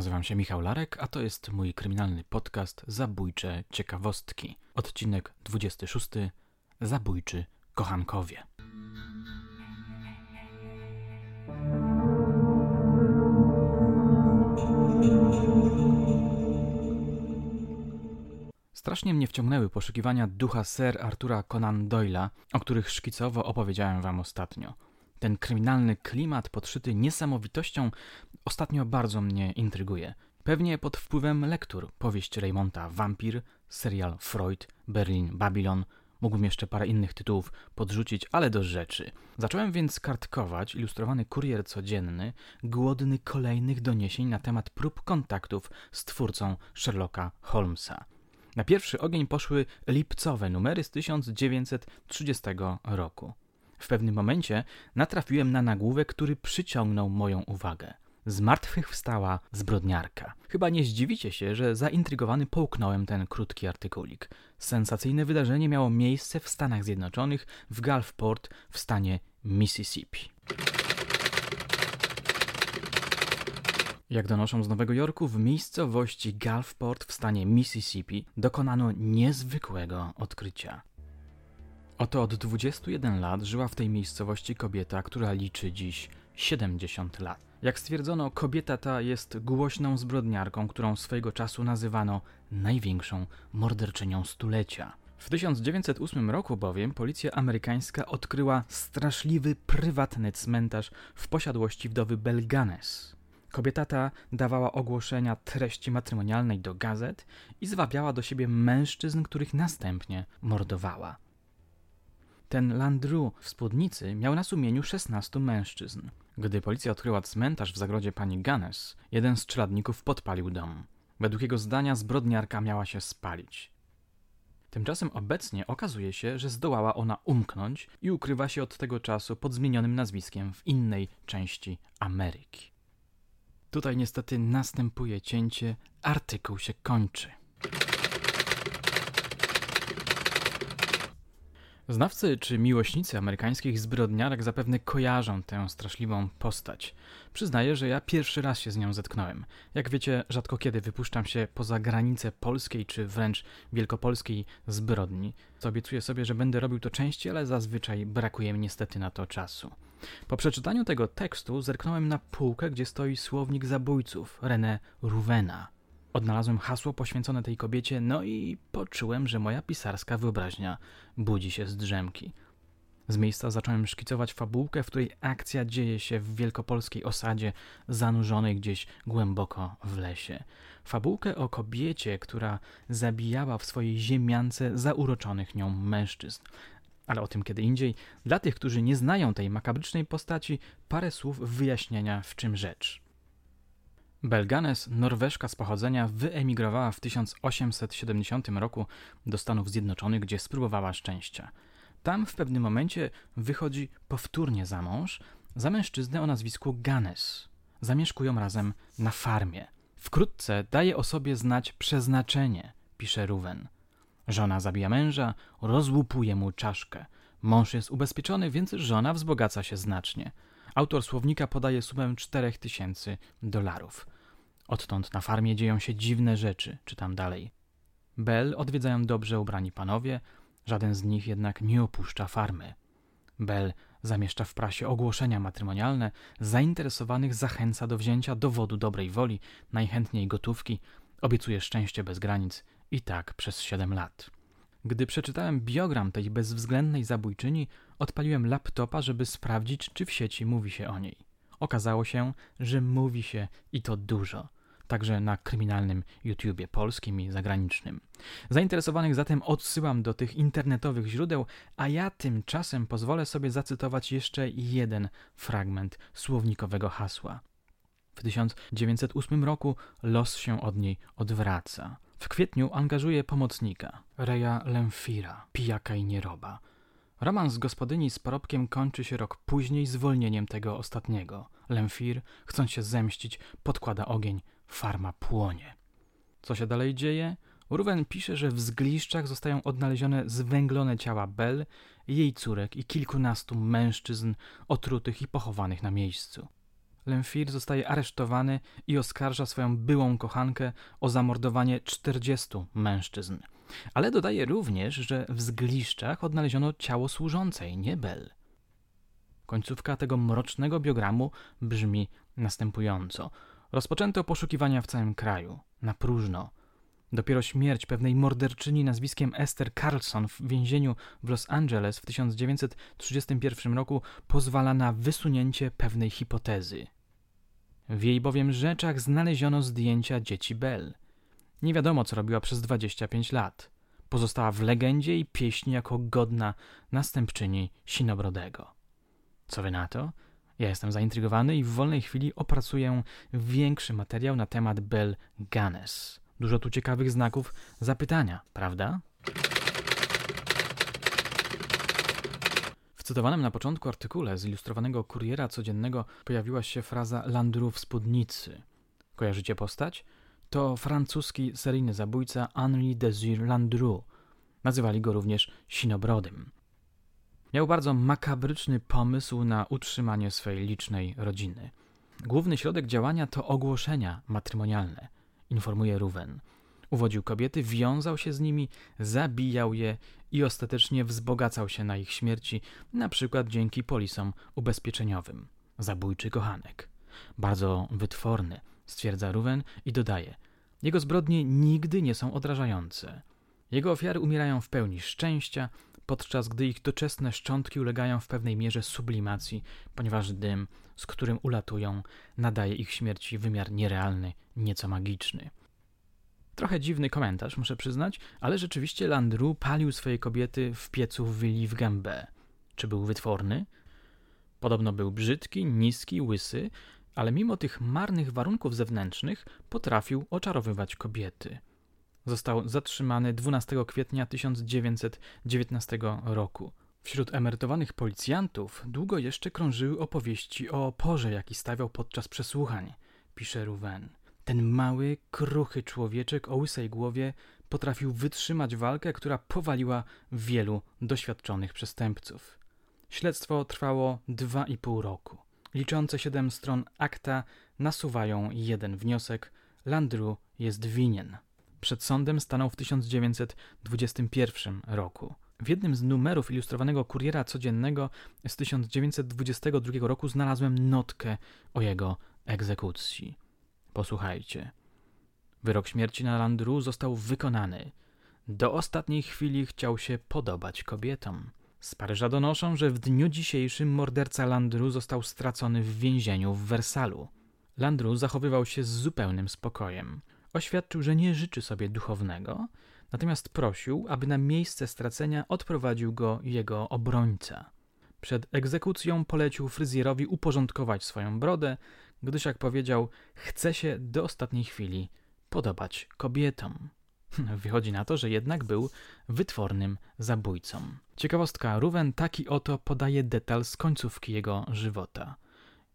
Nazywam się Michał Larek, a to jest mój kryminalny podcast Zabójcze Ciekawostki. Odcinek 26. Zabójczy Kochankowie. Strasznie mnie wciągnęły poszukiwania ducha Sir Artura Conan Doyle'a, o których szkicowo opowiedziałem wam ostatnio. Ten kryminalny klimat podszyty niesamowitością ostatnio bardzo mnie intryguje. Pewnie pod wpływem lektur, powieść Raymonta Vampir, serial Freud, Berlin, Babylon, mógłbym jeszcze parę innych tytułów podrzucić, ale do rzeczy. Zacząłem więc kartkować ilustrowany kurier codzienny, głodny kolejnych doniesień na temat prób kontaktów z twórcą Sherlocka Holmesa. Na pierwszy ogień poszły lipcowe numery z 1930 roku. W pewnym momencie natrafiłem na nagłówek, który przyciągnął moją uwagę. Z martwych wstała zbrodniarka. Chyba nie zdziwicie się, że zaintrygowany połknąłem ten krótki artykulik. Sensacyjne wydarzenie miało miejsce w Stanach Zjednoczonych, w Gulfport w stanie Mississippi. Jak donoszą z Nowego Jorku, w miejscowości Gulfport w stanie Mississippi dokonano niezwykłego odkrycia. Oto od 21 lat żyła w tej miejscowości kobieta, która liczy dziś 70 lat. Jak stwierdzono, kobieta ta jest głośną zbrodniarką, którą swojego czasu nazywano największą morderczynią stulecia. W 1908 roku bowiem policja amerykańska odkryła straszliwy prywatny cmentarz w posiadłości wdowy Belganes. Kobieta ta dawała ogłoszenia treści matrymonialnej do gazet i zwabiała do siebie mężczyzn, których następnie mordowała. Ten Landru w spódnicy miał na sumieniu 16 mężczyzn. Gdy policja odkryła cmentarz w zagrodzie pani Ganes, jeden z czeladników podpalił dom. Według jego zdania zbrodniarka miała się spalić. Tymczasem obecnie okazuje się, że zdołała ona umknąć i ukrywa się od tego czasu pod zmienionym nazwiskiem w innej części Ameryki. Tutaj niestety następuje cięcie, artykuł się kończy. Znawcy czy miłośnicy amerykańskich zbrodniarek zapewne kojarzą tę straszliwą postać. Przyznaję, że ja pierwszy raz się z nią zetknąłem. Jak wiecie, rzadko kiedy wypuszczam się poza granice polskiej czy wręcz wielkopolskiej zbrodni. Co obiecuję sobie, że będę robił to częściej, ale zazwyczaj brakuje mi niestety na to czasu. Po przeczytaniu tego tekstu zerknąłem na półkę, gdzie stoi słownik zabójców René Rouvena. Odnalazłem hasło poświęcone tej kobiecie, no i poczułem, że moja pisarska wyobraźnia budzi się z drzemki. Z miejsca zacząłem szkicować fabułkę, w której akcja dzieje się w wielkopolskiej osadzie zanurzonej gdzieś głęboko w lesie. Fabułkę o kobiecie, która zabijała w swojej ziemiance zauroczonych nią mężczyzn. Ale o tym kiedy indziej. Dla tych, którzy nie znają tej makabrycznej postaci, parę słów wyjaśnienia w czym rzecz. Belganes, Norweszka z pochodzenia, wyemigrowała w 1870 roku do Stanów Zjednoczonych, gdzie spróbowała szczęścia. Tam w pewnym momencie wychodzi powtórnie za mąż, za mężczyznę o nazwisku Ganes. Zamieszkują razem na farmie. Wkrótce daje o sobie znać przeznaczenie, pisze Ruwen. Żona zabija męża, rozłupuje mu czaszkę. Mąż jest ubezpieczony, więc żona wzbogaca się znacznie. Autor słownika podaje sumę 4000 dolarów. Odtąd na farmie dzieją się dziwne rzeczy, czytam dalej. Bell odwiedzają dobrze ubrani panowie, żaden z nich jednak nie opuszcza farmy. Bell zamieszcza w prasie ogłoszenia matrymonialne, zainteresowanych zachęca do wzięcia dowodu dobrej woli, najchętniej gotówki, obiecuje szczęście bez granic i tak przez siedem lat. Gdy przeczytałem biogram tej bezwzględnej zabójczyni, odpaliłem laptopa, żeby sprawdzić, czy w sieci mówi się o niej. Okazało się, że mówi się i to dużo także na kryminalnym YouTubie polskim i zagranicznym. Zainteresowanych zatem odsyłam do tych internetowych źródeł, a ja tymczasem pozwolę sobie zacytować jeszcze jeden fragment słownikowego hasła. W 1908 roku los się od niej odwraca. W kwietniu angażuje pomocnika, Reja Lemfira, pijaka i nieroba. Romans gospodyni z parobkiem kończy się rok później zwolnieniem tego ostatniego. Lemfir, chcąc się zemścić, podkłada ogień, farma płonie. Co się dalej dzieje? Ruwen pisze, że w zgliszczach zostają odnalezione zwęglone ciała Bell, jej córek i kilkunastu mężczyzn otrutych i pochowanych na miejscu. Lemfir zostaje aresztowany i oskarża swoją byłą kochankę o zamordowanie 40 mężczyzn. Ale dodaje również, że w zgliszczach odnaleziono ciało służącej, nie Bell. Końcówka tego mrocznego biogramu brzmi następująco. Rozpoczęto poszukiwania w całym kraju, na próżno. Dopiero śmierć pewnej morderczyni nazwiskiem Esther Carlson w więzieniu w Los Angeles w 1931 roku pozwala na wysunięcie pewnej hipotezy. W jej bowiem rzeczach znaleziono zdjęcia dzieci Bell. Nie wiadomo, co robiła przez 25 lat. Pozostała w legendzie i pieśni jako godna następczyni Sinobrodego. Co wy na to? Ja jestem zaintrygowany i w wolnej chwili opracuję większy materiał na temat Bell Ganes. Dużo tu ciekawych znaków zapytania, prawda? W cytowanym na początku artykule z ilustrowanego kuriera codziennego pojawiła się fraza Landru w spódnicy. Kojarzycie postać? To francuski seryjny zabójca Henri Désir Landru. Nazywali go również Sinobrodym. Miał bardzo makabryczny pomysł na utrzymanie swej licznej rodziny. Główny środek działania to ogłoszenia matrymonialne, informuje Ruwen. Uwodził kobiety, wiązał się z nimi, zabijał je i ostatecznie wzbogacał się na ich śmierci, na przykład dzięki polisom ubezpieczeniowym. Zabójczy kochanek. Bardzo wytworny, stwierdza Ruwen i dodaje. Jego zbrodnie nigdy nie są odrażające. Jego ofiary umierają w pełni szczęścia, podczas gdy ich doczesne szczątki ulegają w pewnej mierze sublimacji, ponieważ dym, z którym ulatują, nadaje ich śmierci wymiar nierealny, nieco magiczny. Trochę dziwny komentarz, muszę przyznać, ale rzeczywiście Landru palił swoje kobiety w piecu w Willi w gębę. Czy był wytworny? Podobno był brzydki, niski, łysy, ale mimo tych marnych warunków zewnętrznych potrafił oczarowywać kobiety. Został zatrzymany 12 kwietnia 1919 roku. Wśród emerytowanych policjantów długo jeszcze krążyły opowieści o oporze, jaki stawiał podczas przesłuchań, pisze Ruwen. Ten mały, kruchy człowieczek o łysej głowie potrafił wytrzymać walkę, która powaliła wielu doświadczonych przestępców. Śledztwo trwało dwa i pół roku. Liczące siedem stron akta nasuwają jeden wniosek: Landru jest winien. Przed sądem stanął w 1921 roku. W jednym z numerów ilustrowanego kuriera codziennego z 1922 roku znalazłem notkę o jego egzekucji. Posłuchajcie. Wyrok śmierci na Landru został wykonany. Do ostatniej chwili chciał się podobać kobietom. Z Paryża donoszą, że w dniu dzisiejszym morderca Landru został stracony w więzieniu w Wersalu. Landru zachowywał się z zupełnym spokojem. Oświadczył, że nie życzy sobie duchownego, natomiast prosił, aby na miejsce stracenia odprowadził go jego obrońca. Przed egzekucją polecił fryzjerowi uporządkować swoją brodę, gdyż, jak powiedział, chce się do ostatniej chwili podobać kobietom. Wychodzi na to, że jednak był wytwornym zabójcą. Ciekawostka, Ruwen taki oto podaje detal z końcówki jego żywota.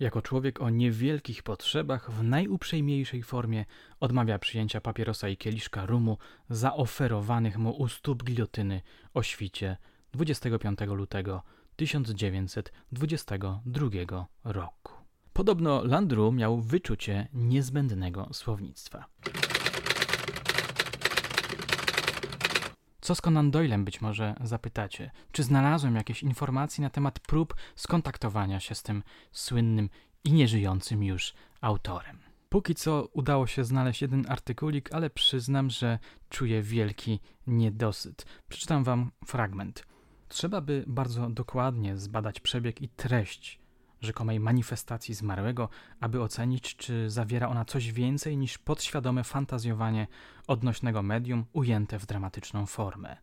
Jako człowiek o niewielkich potrzebach, w najuprzejmiejszej formie odmawia przyjęcia papierosa i kieliszka rumu zaoferowanych mu u stóp gilotyny o świcie 25 lutego 1922 roku. Podobno Landru miał wyczucie niezbędnego słownictwa. Co z Conan Doylem być może zapytacie? Czy znalazłem jakieś informacje na temat prób skontaktowania się z tym słynnym i nieżyjącym już autorem? Póki co udało się znaleźć jeden artykulik, ale przyznam, że czuję wielki niedosyt. Przeczytam wam fragment. Trzeba by bardzo dokładnie zbadać przebieg i treść rzekomej manifestacji zmarłego, aby ocenić, czy zawiera ona coś więcej niż podświadome fantazjowanie odnośnego medium ujęte w dramatyczną formę.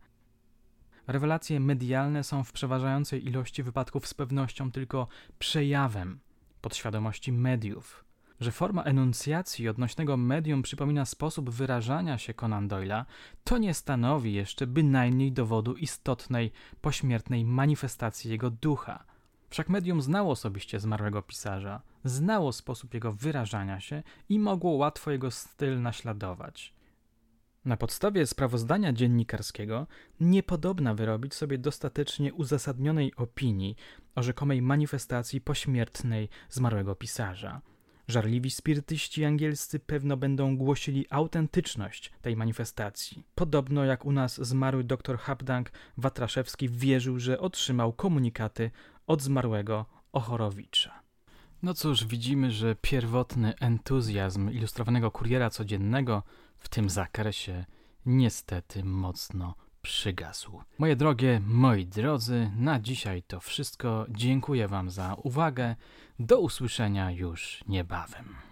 Rewelacje medialne są w przeważającej ilości wypadków z pewnością tylko przejawem podświadomości mediów. Że forma enuncjacji odnośnego medium przypomina sposób wyrażania się Conan Doyle'a, to nie stanowi jeszcze bynajmniej dowodu istotnej pośmiertnej manifestacji jego ducha – Wszak medium znało osobiście zmarłego pisarza, znało sposób jego wyrażania się i mogło łatwo jego styl naśladować. Na podstawie sprawozdania dziennikarskiego niepodobna wyrobić sobie dostatecznie uzasadnionej opinii o rzekomej manifestacji pośmiertnej zmarłego pisarza. Żarliwi spirytyści angielscy pewno będą głosili autentyczność tej manifestacji. Podobno jak u nas zmarły dr Habdank Watraszewski wierzył, że otrzymał komunikaty od zmarłego Ochorowicza. No cóż, widzimy, że pierwotny entuzjazm ilustrowanego kuriera codziennego w tym zakresie niestety mocno przygasł. Moje drogie, moi drodzy, na dzisiaj to wszystko. Dziękuję Wam za uwagę. Do usłyszenia już niebawem.